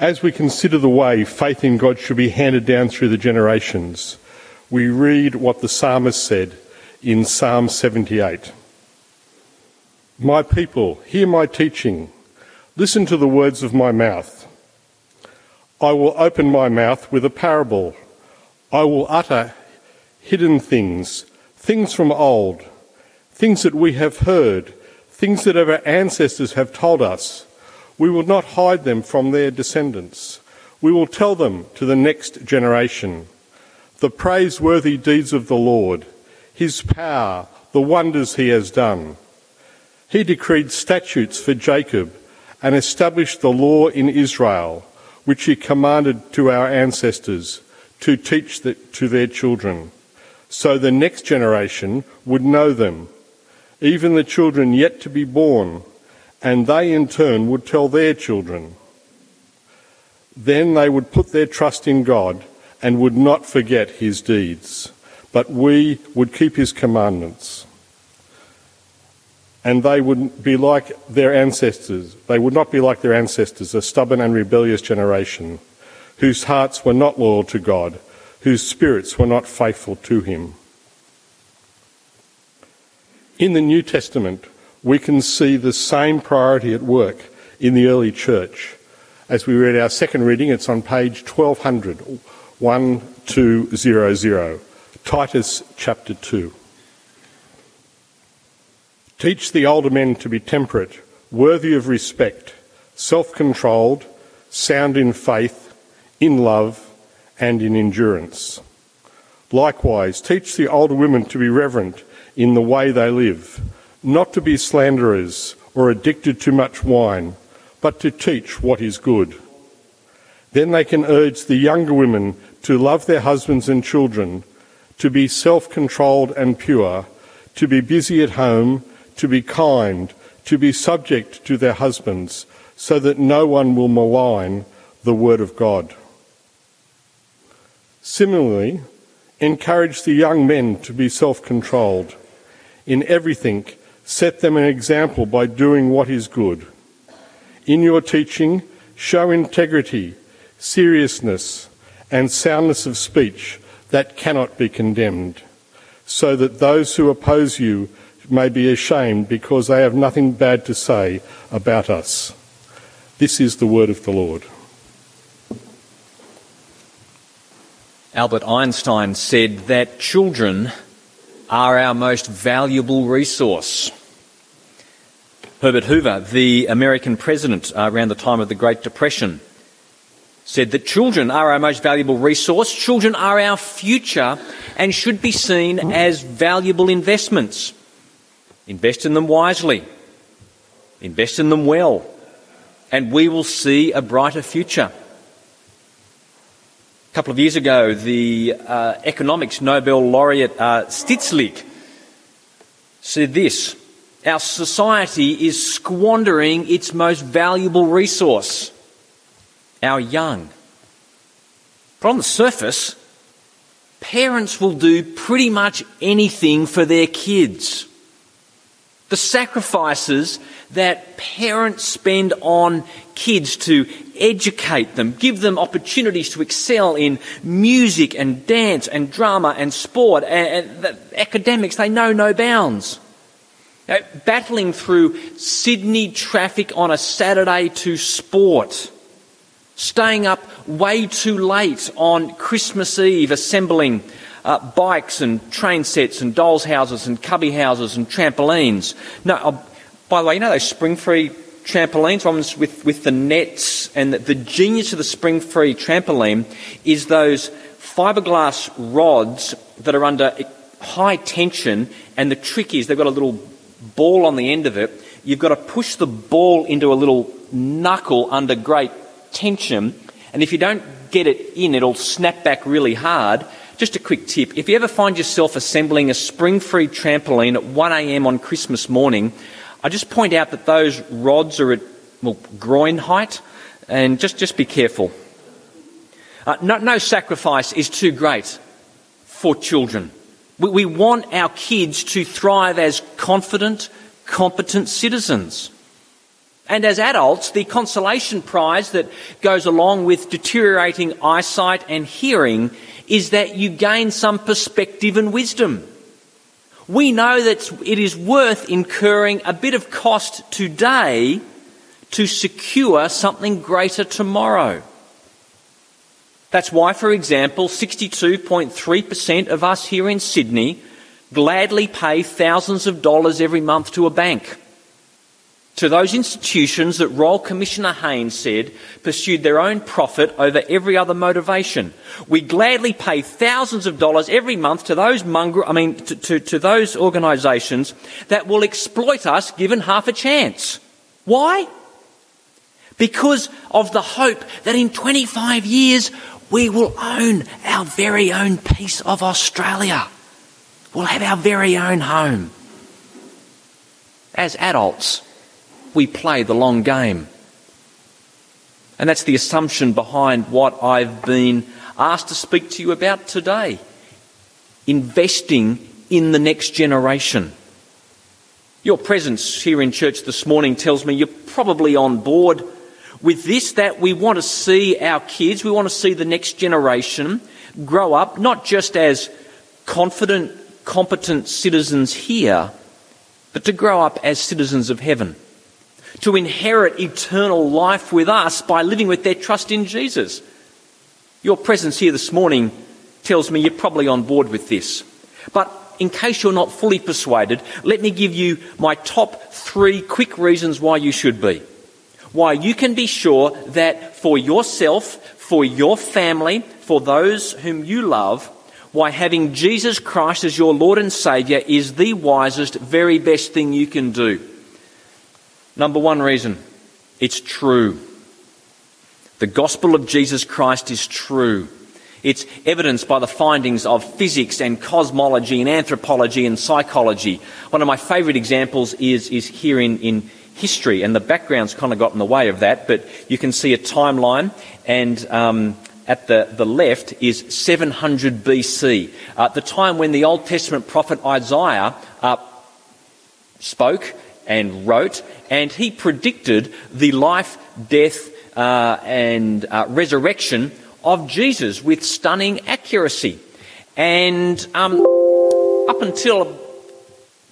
As we consider the way faith in God should be handed down through the generations, we read what the psalmist said in Psalm 78. My people, hear my teaching. Listen to the words of my mouth. I will open my mouth with a parable. I will utter hidden things, things from old, things that we have heard, things that our ancestors have told us. We will not hide them from their descendants. We will tell them to the next generation. The praiseworthy deeds of the Lord, his power, the wonders he has done. He decreed statutes for Jacob and established the law in Israel, which he commanded to our ancestors to teach to their children, so the next generation would know them, even the children yet to be born, and they in turn would tell their children. Then they would put their trust in God and would not forget his deeds, but we would keep his commandments and they would be like their ancestors. They would not be like their ancestors, a stubborn and rebellious generation, whose hearts were not loyal to God, whose spirits were not faithful to Him. In the New Testament, we can see the same priority at work in the early church. As we read our second reading, it's on page 1200, 1200, Titus chapter 2. Teach the older men to be temperate, worthy of respect, self controlled, sound in faith, in love, and in endurance. Likewise, teach the older women to be reverent in the way they live, not to be slanderers or addicted to much wine, but to teach what is good. Then they can urge the younger women to love their husbands and children, to be self controlled and pure, to be busy at home, to be kind, to be subject to their husbands, so that no one will malign the word of God. Similarly, encourage the young men to be self controlled. In everything, set them an example by doing what is good. In your teaching, show integrity, seriousness, and soundness of speech that cannot be condemned, so that those who oppose you may be ashamed because they have nothing bad to say about us. This is the word of the Lord. Albert Einstein said that children are our most valuable resource. Herbert Hoover, the American president uh, around the time of the Great Depression, said that children are our most valuable resource. Children are our future and should be seen as valuable investments. Invest in them wisely. Invest in them well. And we will see a brighter future. A couple of years ago, the uh, economics Nobel laureate uh, Stiglitz said this Our society is squandering its most valuable resource, our young. But on the surface, parents will do pretty much anything for their kids. The sacrifices that parents spend on kids to educate them, give them opportunities to excel in music and dance and drama and sport and, and academics, they know no bounds. Know, battling through Sydney traffic on a Saturday to sport. Staying up way too late on Christmas Eve assembling uh, bikes and train sets and dolls' houses and cubby houses and trampolines. No, uh, by the way, you know those Springfree trampolines, ones with, with the nets, and the, the genius of the Springfree trampoline is those fiberglass rods that are under high tension, and the trick is they've got a little ball on the end of it. You've got to push the ball into a little knuckle under great tension, and if you don't get it in, it'll snap back really hard. Just a quick tip if you ever find yourself assembling a Springfree trampoline at 1am on Christmas morning, I just point out that those rods are at well, groin height, and just, just be careful. Uh, no, no sacrifice is too great for children. We, we want our kids to thrive as confident, competent citizens. And as adults, the consolation prize that goes along with deteriorating eyesight and hearing is that you gain some perspective and wisdom. We know that it is worth incurring a bit of cost today to secure something greater tomorrow. That's why, for example, 62.3% of us here in Sydney gladly pay thousands of dollars every month to a bank. To those institutions that Royal Commissioner Haynes said pursued their own profit over every other motivation. We gladly pay thousands of dollars every month to those mongrel, I mean, to, to, to those organisations that will exploit us given half a chance. Why? Because of the hope that in 25 years we will own our very own piece of Australia. We'll have our very own home. As adults, we play the long game. And that's the assumption behind what I've been asked to speak to you about today. Investing in the next generation. Your presence here in church this morning tells me you're probably on board with this that we want to see our kids, we want to see the next generation grow up not just as confident, competent citizens here, but to grow up as citizens of heaven. To inherit eternal life with us by living with their trust in Jesus. Your presence here this morning tells me you're probably on board with this. But in case you're not fully persuaded, let me give you my top three quick reasons why you should be why you can be sure that for yourself, for your family, for those whom you love, why having Jesus Christ as your Lord and Saviour is the wisest, very best thing you can do. Number one reason it's true. The gospel of Jesus Christ is true. It's evidenced by the findings of physics and cosmology and anthropology and psychology. One of my favourite examples is, is here in, in, history, and the background's kind of got in the way of that, but you can see a timeline, and um, at the, the left is 700 BC, uh, the time when the Old Testament prophet Isaiah uh, spoke and wrote, and he predicted the life, death, uh, and uh, resurrection of Jesus with stunning accuracy. And um, up until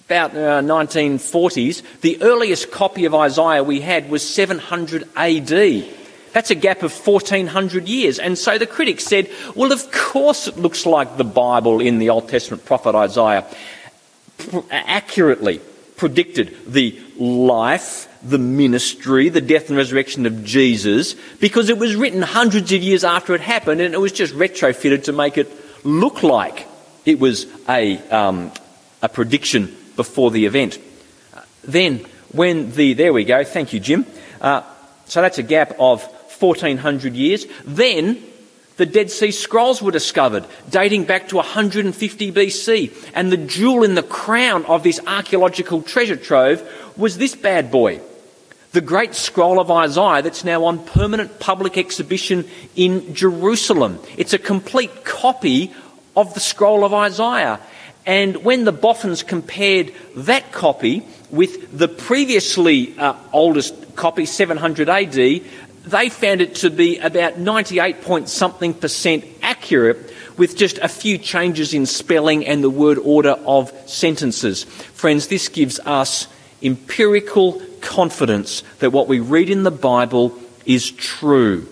about uh, 1940s, the earliest copy of Isaiah we had was 700 AD. That's a gap of 1400 years. And so the critics said, well, of course it looks like the Bible in the Old Testament prophet Isaiah accurately predicted the life, the ministry, the death and resurrection of Jesus because it was written hundreds of years after it happened and it was just retrofitted to make it look like it was a, um, a prediction before the event. Then, when the, there we go, thank you, Jim. Uh, so that's a gap of 1400 years. Then, the Dead Sea Scrolls were discovered, dating back to 150 BC. And the jewel in the crown of this archaeological treasure trove was this bad boy. The great scroll of Isaiah that's now on permanent public exhibition in Jerusalem. It's a complete copy of the scroll of Isaiah. And when the Boffins compared that copy with the previously uh, oldest copy, 700 AD, they found it to be about 98 point something percent accurate with just a few changes in spelling and the word order of sentences. Friends, this gives us empirical confidence that what we read in the Bible is true.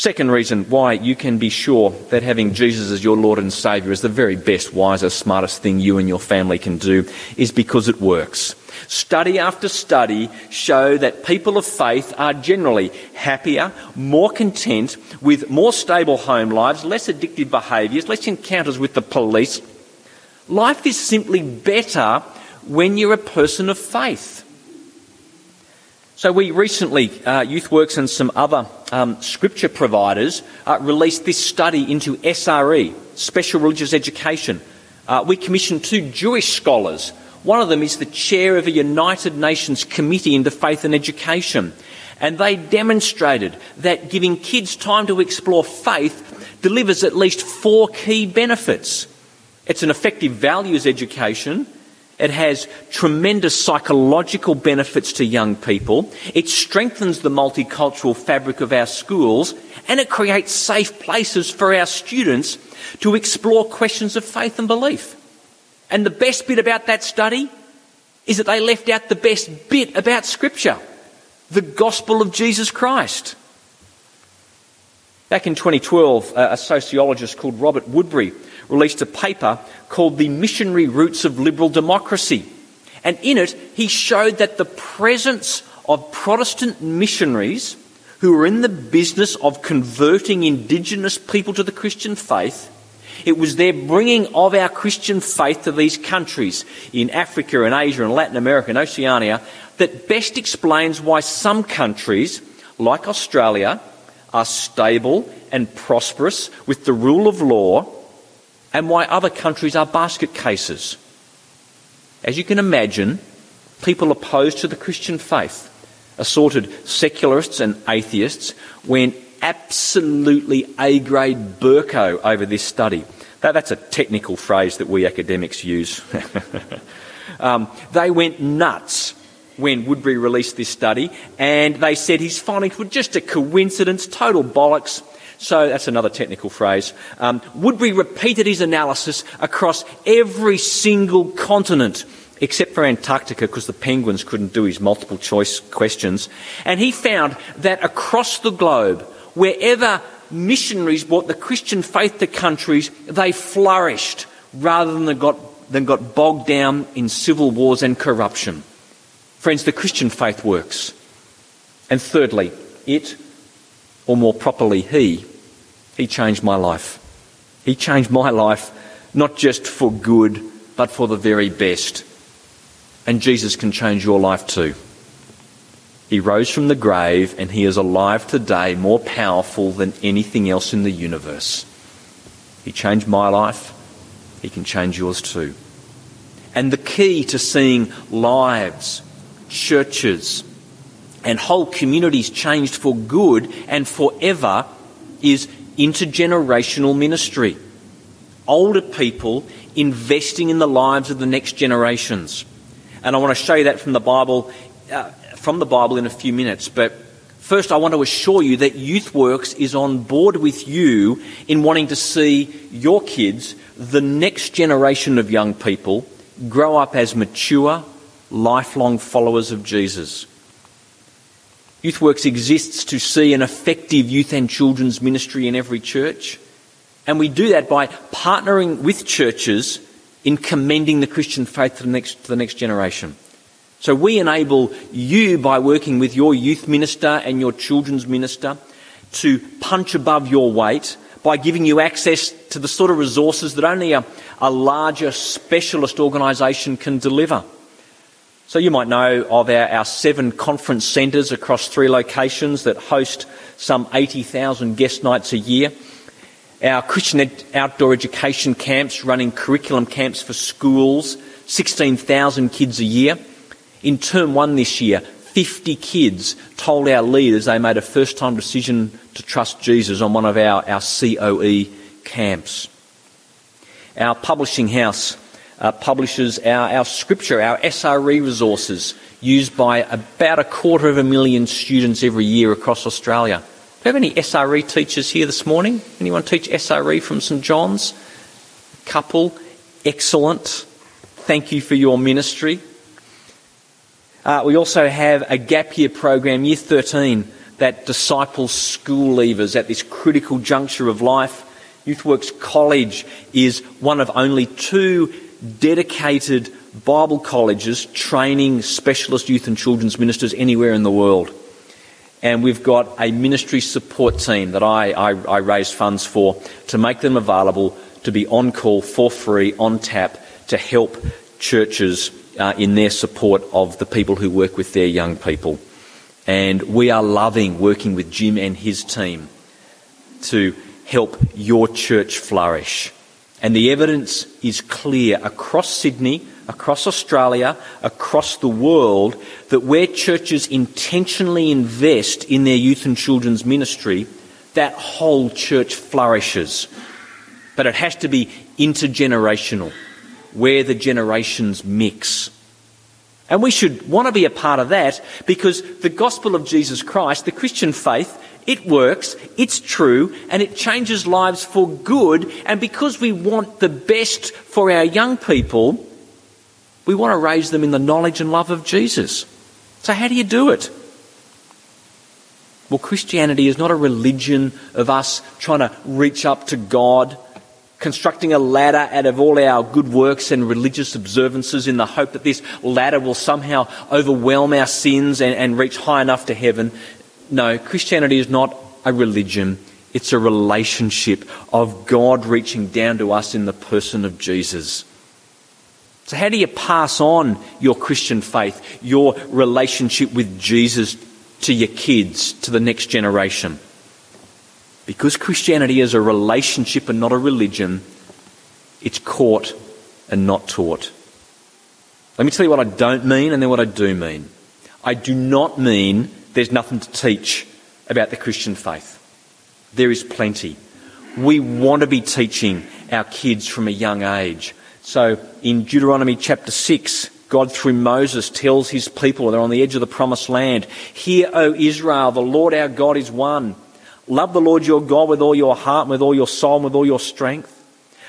Second reason why you can be sure that having Jesus as your Lord and Saviour is the very best, wisest, smartest thing you and your family can do is because it works. Study after study show that people of faith are generally happier, more content, with more stable home lives, less addictive behaviours, less encounters with the police. Life is simply better when you're a person of faith. So we recently, uh, YouthWorks and some other um, scripture providers uh, released this study into SRE, Special Religious Education. Uh, we commissioned two Jewish scholars. One of them is the chair of a United Nations Committee into Faith and Education. And they demonstrated that giving kids time to explore faith delivers at least four key benefits. It's an effective values education, It has tremendous psychological benefits to young people. It strengthens the multicultural fabric of our schools and it creates safe places for our students to explore questions of faith and belief. And the best bit about that study is that they left out the best bit about Scripture the gospel of Jesus Christ. Back in 2012, a sociologist called Robert Woodberry released a paper called The Missionary Roots of Liberal Democracy. And in it, he showed that the presence of Protestant missionaries who were in the business of converting indigenous people to the Christian faith, it was their bringing of our Christian faith to these countries in Africa and Asia and Latin America and Oceania that best explains why some countries, like Australia, are stable and prosperous with the rule of law and why other countries are basket cases. As you can imagine, people opposed to the Christian faith, assorted secularists and atheists, went absolutely A grade Burko over this study. That, that's a technical phrase that we academics use. um, they went nuts when Woodberry released this study, and they said his findings were just a coincidence, total bollocks. So that's another technical phrase. Um, Woodberry repeated his analysis across every single continent except for Antarctica because the penguins couldn't do his multiple choice questions. And he found that across the globe, wherever missionaries brought the Christian faith to countries, they flourished rather than got, than got bogged down in civil wars and corruption. Friends, the Christian faith works. And thirdly, it, or more properly, he, he changed my life. He changed my life not just for good, but for the very best. And Jesus can change your life too. He rose from the grave and he is alive today, more powerful than anything else in the universe. He changed my life. He can change yours too. And the key to seeing lives churches and whole communities changed for good and forever is intergenerational ministry. Older people investing in the lives of the next generations. And I want to show you that from the Bible, uh, from the Bible in a few minutes. But first, I want to assure you that YouthWorks is on board with you in wanting to see your kids, the next generation of young people, grow up as mature, lifelong followers of Jesus. YouthWorks exists to see an effective youth and children's ministry in every church. And we do that by partnering with churches in commending the Christian faith to the next, to the next generation. So we enable you by working with your youth minister and your children's minister to punch above your weight by giving you access to the sort of resources that only a, a larger specialist organisation can deliver. So you might know of our, our seven conference centres across three locations that host some 80,000 guest nights a year. Our Christian ed- outdoor education camps running curriculum camps for schools, 16,000 kids a year. In term one this year, 50 kids told our leaders they made a first time decision to trust Jesus on one of our, our COE camps. Our publishing house uh, publishes our, our scripture, our SRE resources, used by about a quarter of a million students every year across Australia. Do we have any SRE teachers here this morning? Anyone teach SRE from St John's? Couple, excellent. Thank you for your ministry. Uh, we also have a gap year program, year 13, that disciples school leavers at this critical juncture of life. YouthWorks College is one of only two dedicated Bible colleges training specialist youth and children's ministers anywhere in the world. And we've got a ministry support team that I, I, I raise funds for to make them available to be on call for free, on tap, to help churches uh, in their support of the people who work with their young people. And we are loving working with Jim and his team to help your church flourish. And the evidence is clear across Sydney, across Australia, across the world, that where churches intentionally invest in their youth and children's ministry, that whole church flourishes. But it has to be intergenerational. where the generations mix. And we should want to be a part of that because the gospel of Jesus Christ, the Christian faith, it works, it's true, and it changes lives for good. And because we want the best for our young people, we want to raise them in the knowledge and love of Jesus. So, how do you do it? Well, Christianity is not a religion of us trying to reach up to God, constructing a ladder out of all our good works and religious observances in the hope that this ladder will somehow overwhelm our sins and, and reach high enough to heaven. No, Christianity is not a religion. It's a relationship of God reaching down to us in the person of Jesus. So, how do you pass on your Christian faith, your relationship with Jesus to your kids, to the next generation? Because Christianity is a relationship and not a religion, it's caught and not taught. Let me tell you what I don't mean and then what I do mean. I do not mean there's nothing to teach about the Christian faith. There is plenty. We want to be teaching our kids from a young age. So in Deuteronomy chapter 6, God through Moses tells his people, they're on the edge of the promised land, Hear, O Israel, the Lord our God is one. Love the Lord your God with all your heart, and with all your soul, and with all your strength.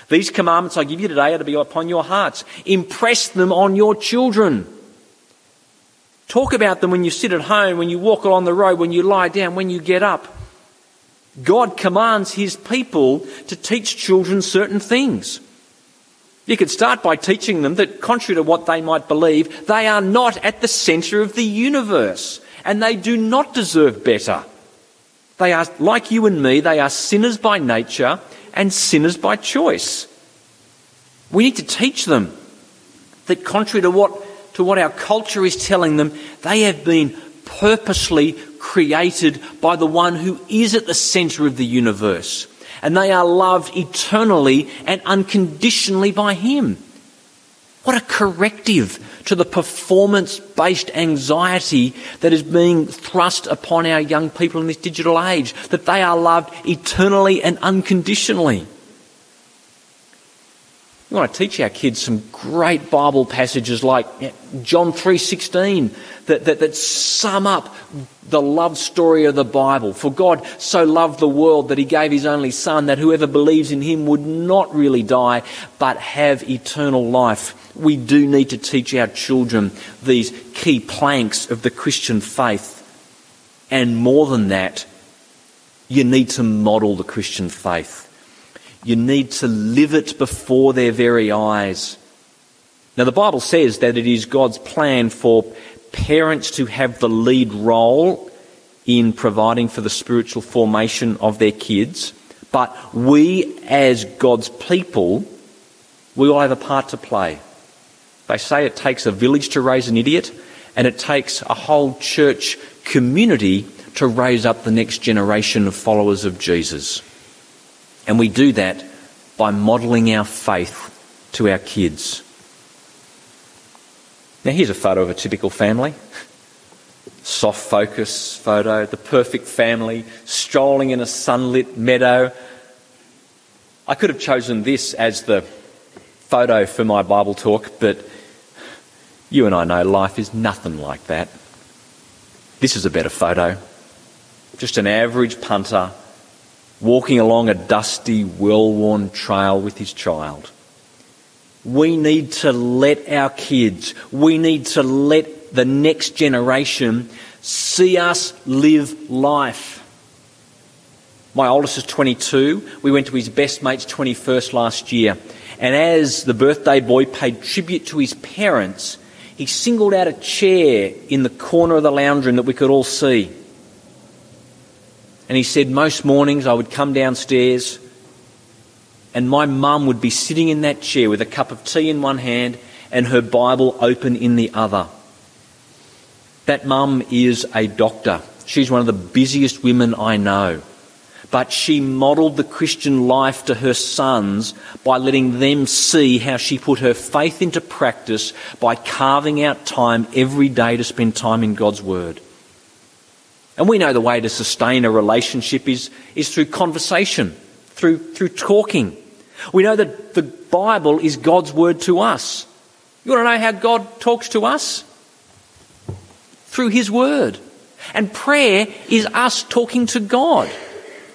These commandments I give you today are to be upon your hearts. Impress them on your children. Talk about them when you sit at home, when you walk along the road, when you lie down, when you get up. God commands his people to teach children certain things. You could start by teaching them that, contrary to what they might believe, they are not at the centre of the universe and they do not deserve better. They are, like you and me, they are sinners by nature and sinners by choice. We need to teach them that, contrary to what, to what our culture is telling them, they have been purposely created by the one who is at the centre of the universe and they are loved eternally and unconditionally by Him. What a corrective to the performance based anxiety that is being thrust upon our young people in this digital age, that they are loved eternally and unconditionally. We want to teach our kids some great Bible passages like John 3:16 that, that, that sum up the love story of the Bible. For God so loved the world that he gave his only son that whoever believes in him would not really die but have eternal life. We do need to teach our children these key planks of the Christian faith. And more than that, you need to model the Christian faith. You need to live it before their very eyes. Now, the Bible says that it is God's plan for parents to have the lead role in providing for the spiritual formation of their kids, but we, as God's people, we all have a part to play. They say it takes a village to raise an idiot, and it takes a whole church community to raise up the next generation of followers of Jesus. And we do that by modelling our faith to our kids. Now, here's a photo of a typical family. Soft focus photo, the perfect family, strolling in a sunlit meadow. I could have chosen this as the photo for my Bible talk, but you and I know life is nothing like that. This is a better photo. Just an average punter walking along a dusty, well worn trail with his child. We need to let our kids, we need to let the next generation see us live life. My oldest is 22. We went to his best mate's 21st last year. And as the birthday boy paid tribute to his parents, he singled out a chair in the corner of the lounge room that we could all see. And he said, Most mornings I would come downstairs and my mum would be sitting in that chair with a cup of tea in one hand and her Bible open in the other. That mum is a doctor. She's one of the busiest women I know. But she modelled the Christian life to her sons by letting them see how she put her faith into practice by carving out time every day to spend time in God's Word. And we know the way to sustain a relationship is, is through conversation, through, through talking. We know that the Bible is God's word to us. You want to know how God talks to us? Through His word. And prayer is us talking to God.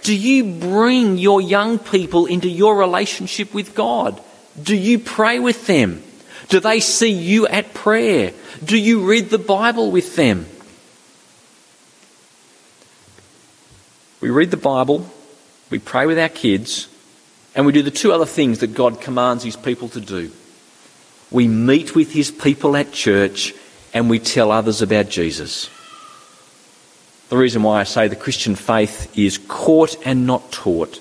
Do you bring your young people into your relationship with God? Do you pray with them? Do they see you at prayer? Do you read the Bible with them? We read the Bible, we pray with our kids, and we do the two other things that God commands His people to do. We meet with His people at church and we tell others about Jesus. The reason why I say the Christian faith is caught and not taught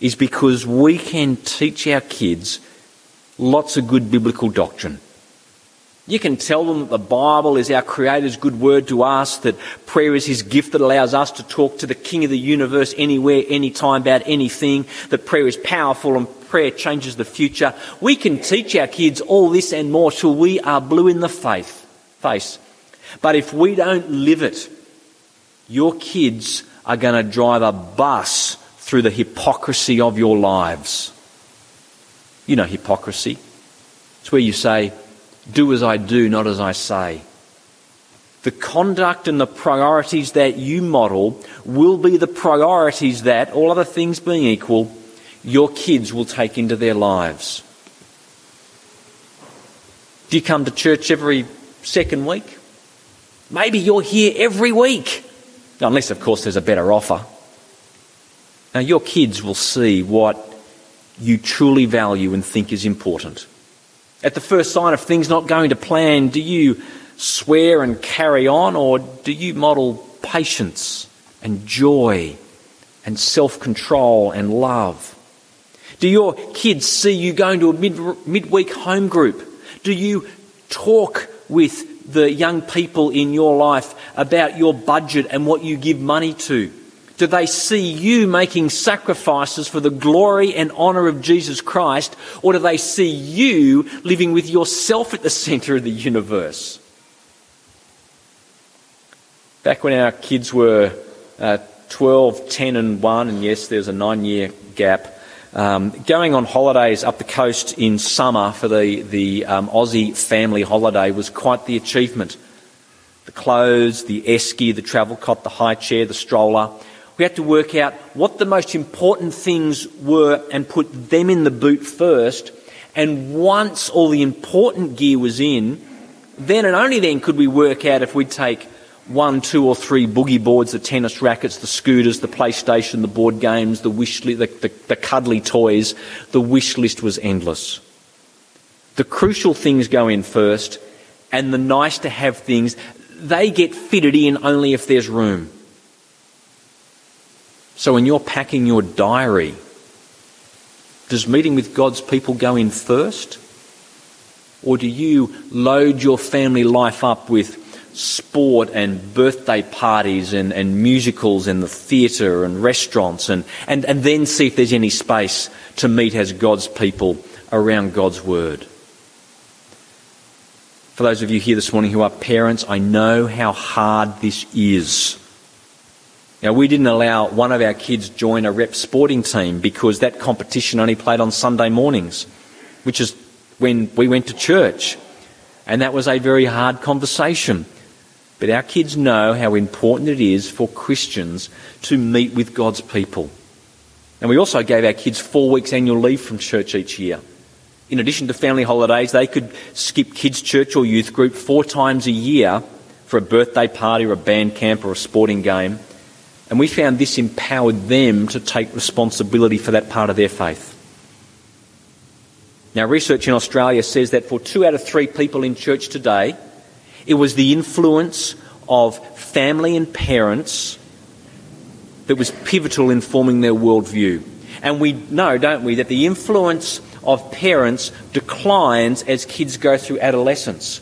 is because we can teach our kids lots of good biblical doctrine. You can tell them that the Bible is our Creator's good word to us, that prayer is His gift that allows us to talk to the King of the universe anywhere, anytime about anything, that prayer is powerful and prayer changes the future. We can teach our kids all this and more till we are blue in the faith, face. But if we don't live it, your kids are going to drive a bus through the hypocrisy of your lives. You know hypocrisy. It's where you say, do as I do, not as I say. The conduct and the priorities that you model will be the priorities that, all other things being equal, your kids will take into their lives. Do you come to church every second week? Maybe you're here every week. Unless, of course, there's a better offer. Now, your kids will see what you truly value and think is important. At the first sign of things not going to plan, do you swear and carry on, or do you model patience and joy and self control and love? Do your kids see you going to a mid, midweek home group? Do you talk with the young people in your life about your budget and what you give money to? Do they see you making sacrifices for the glory and honour of Jesus Christ, or do they see you living with yourself at the centre of the universe? Back when our kids were uh, 12, 10, and 1, and yes, there's a nine year gap, um, going on holidays up the coast in summer for the, the um, Aussie family holiday was quite the achievement. The clothes, the esky, the travel cot, the high chair, the stroller. We had to work out what the most important things were and put them in the boot first. And once all the important gear was in, then and only then could we work out if we'd take one, two, or three boogie boards, the tennis rackets, the scooters, the PlayStation, the board games, the wish li- the, the, the cuddly toys. The wish list was endless. The crucial things go in first, and the nice to have things, they get fitted in only if there's room. So when you're packing your diary, does meeting with God's people go in first? Or do you load your family life up with sport and birthday parties and, and musicals and the theatre and restaurants and, and, and then see if there's any space to meet as God's people around God's Word. For those of you here this morning who are parents, I know how hard this is. Now, we didn't allow one of our kids join a rep sporting team because that competition only played on Sunday mornings, which is when we went to church. And that was a very hard conversation. But our kids know how important it is for Christians to meet with God's people. And we also gave our kids four weeks annual leave from church each year. In addition to family holidays, they could skip kids' church or youth group four times a year for a birthday party or a band camp or a sporting game. And we found this empowered them to take responsibility for that part of their faith. Now, research in Australia says that for two out of three people in church today, it was the influence of family and parents that was pivotal in forming their worldview. And we know, don't we, that the influence of parents declines as kids go through adolescence.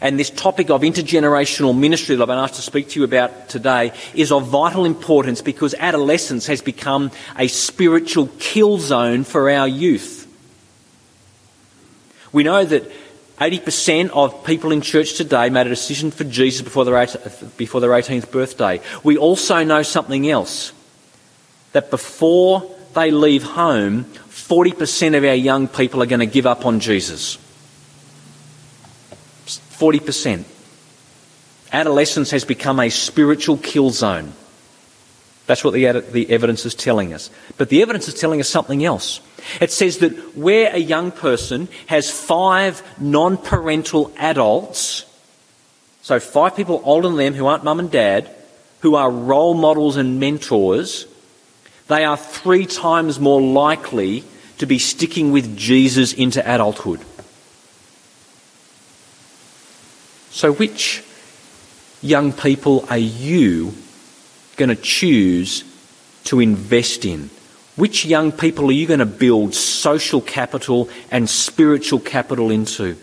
And this topic of intergenerational ministry that I've been asked to speak to you about today is of vital importance because adolescence has become a spiritual kill zone for our youth. We know that 80% of people in church today made a decision for Jesus before their, before their 18th birthday. We also know something else that before they leave home, 40% of our young people are going to give up on Jesus. 40%. Adolescence has become a spiritual kill zone. That's what the, the evidence is telling us. But the evidence is telling us something else. It says that where a young person has five non parental adults, so five people older than them who aren't mum and dad, who are role models and mentors, they are three times more likely to be sticking with Jesus into adulthood. So, which young people are you going to choose to invest in? Which young people are you going to build social capital and spiritual capital into?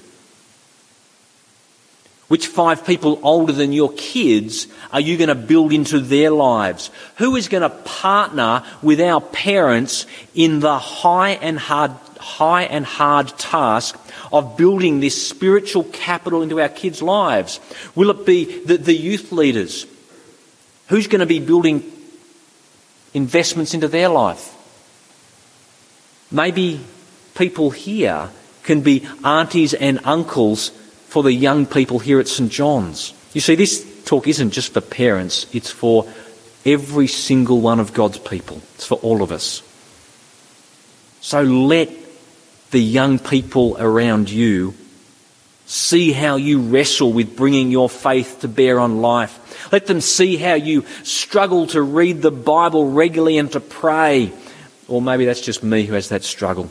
Which five people older than your kids are you going to build into their lives? Who is going to partner with our parents in the high and hard, high and hard task of building this spiritual capital into our kids' lives? Will it be the, the youth leaders? Who's going to be building investments into their life? Maybe people here can be aunties and uncles for the young people here at St John's. You see, this talk isn't just for parents, it's for every single one of God's people. It's for all of us. So let the young people around you see how you wrestle with bringing your faith to bear on life. Let them see how you struggle to read the Bible regularly and to pray. Or maybe that's just me who has that struggle.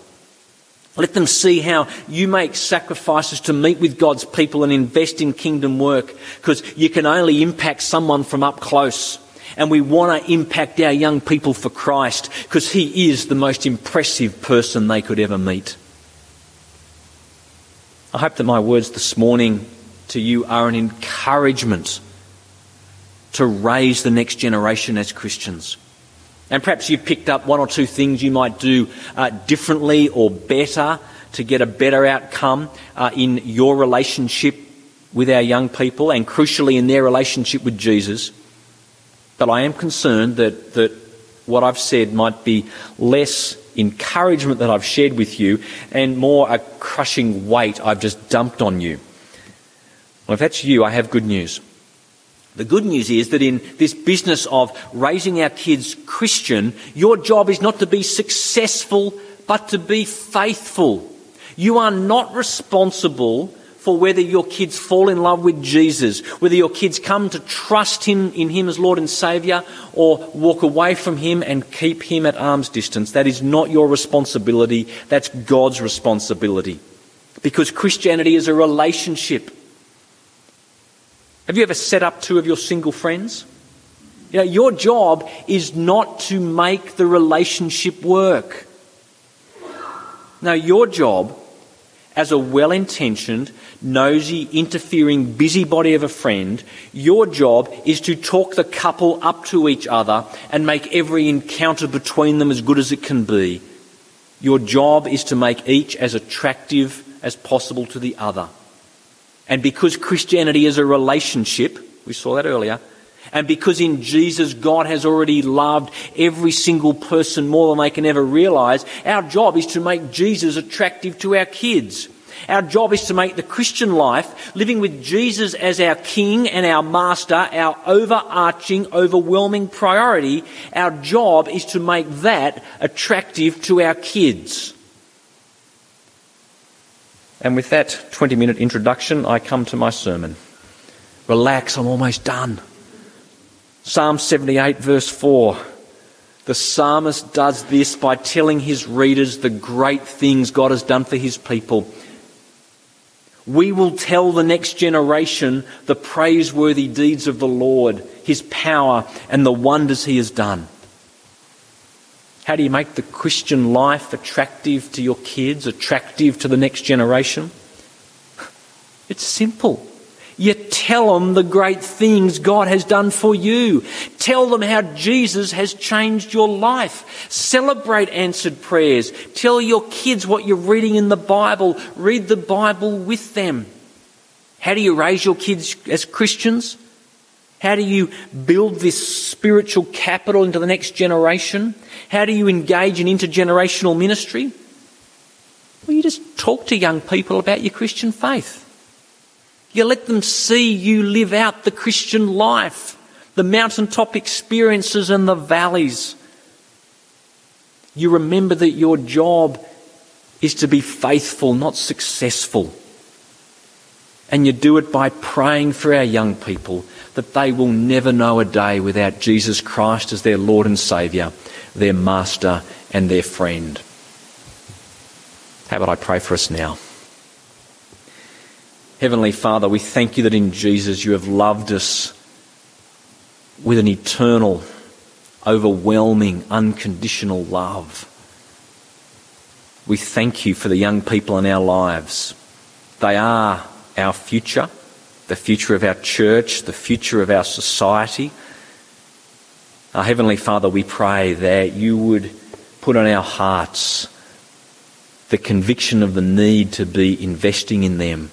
Let them see how you make sacrifices to meet with God's people and invest in kingdom work because you can only impact someone from up close. And we want to impact our young people for Christ because He is the most impressive person they could ever meet. I hope that my words this morning to you are an encouragement to raise the next generation as Christians. And perhaps you've picked up one or two things you might do uh, differently or better to get a better outcome uh, in your relationship with our young people and crucially in their relationship with Jesus. But I am concerned that, that what I've said might be less encouragement that I've shared with you and more a crushing weight I've just dumped on you. Well, if that's you, I have good news. The good news is that in this business of raising our kids Christian, your job is not to be successful, but to be faithful. You are not responsible for whether your kids fall in love with Jesus, whether your kids come to trust Him in Him as Lord and Saviour, or walk away from Him and keep Him at arm's distance. That is not your responsibility, that's God's responsibility. Because Christianity is a relationship. Have you ever set up two of your single friends? You know, your job is not to make the relationship work. Now, your job as a well intentioned, nosy, interfering busybody of a friend, your job is to talk the couple up to each other and make every encounter between them as good as it can be. Your job is to make each as attractive as possible to the other. And because Christianity is a relationship, we saw that earlier, and because in Jesus God has already loved every single person more than they can ever realize, our job is to make Jesus attractive to our kids. Our job is to make the Christian life, living with Jesus as our King and our Master, our overarching, overwhelming priority, our job is to make that attractive to our kids. And with that 20 minute introduction, I come to my sermon. Relax, I'm almost done. Psalm 78, verse 4. The psalmist does this by telling his readers the great things God has done for his people. We will tell the next generation the praiseworthy deeds of the Lord, his power, and the wonders he has done. How do you make the Christian life attractive to your kids, attractive to the next generation? It's simple. You tell them the great things God has done for you. Tell them how Jesus has changed your life. Celebrate answered prayers. Tell your kids what you're reading in the Bible. Read the Bible with them. How do you raise your kids as Christians? How do you build this spiritual capital into the next generation? How do you engage in intergenerational ministry? Well, you just talk to young people about your Christian faith. You let them see you live out the Christian life, the mountaintop experiences and the valleys. You remember that your job is to be faithful, not successful. And you do it by praying for our young people that they will never know a day without Jesus Christ as their Lord and Saviour, their Master and their friend. How about I pray for us now? Heavenly Father, we thank you that in Jesus you have loved us with an eternal, overwhelming, unconditional love. We thank you for the young people in our lives. They are our future, the future of our church, the future of our society. Our Heavenly Father, we pray that you would put on our hearts the conviction of the need to be investing in them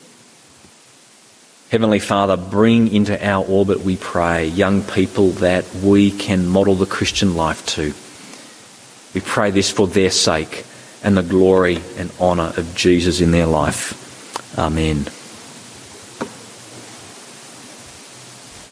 Heavenly Father, bring into our orbit, we pray, young people that we can model the Christian life to. We pray this for their sake and the glory and honour of Jesus in their life. Amen.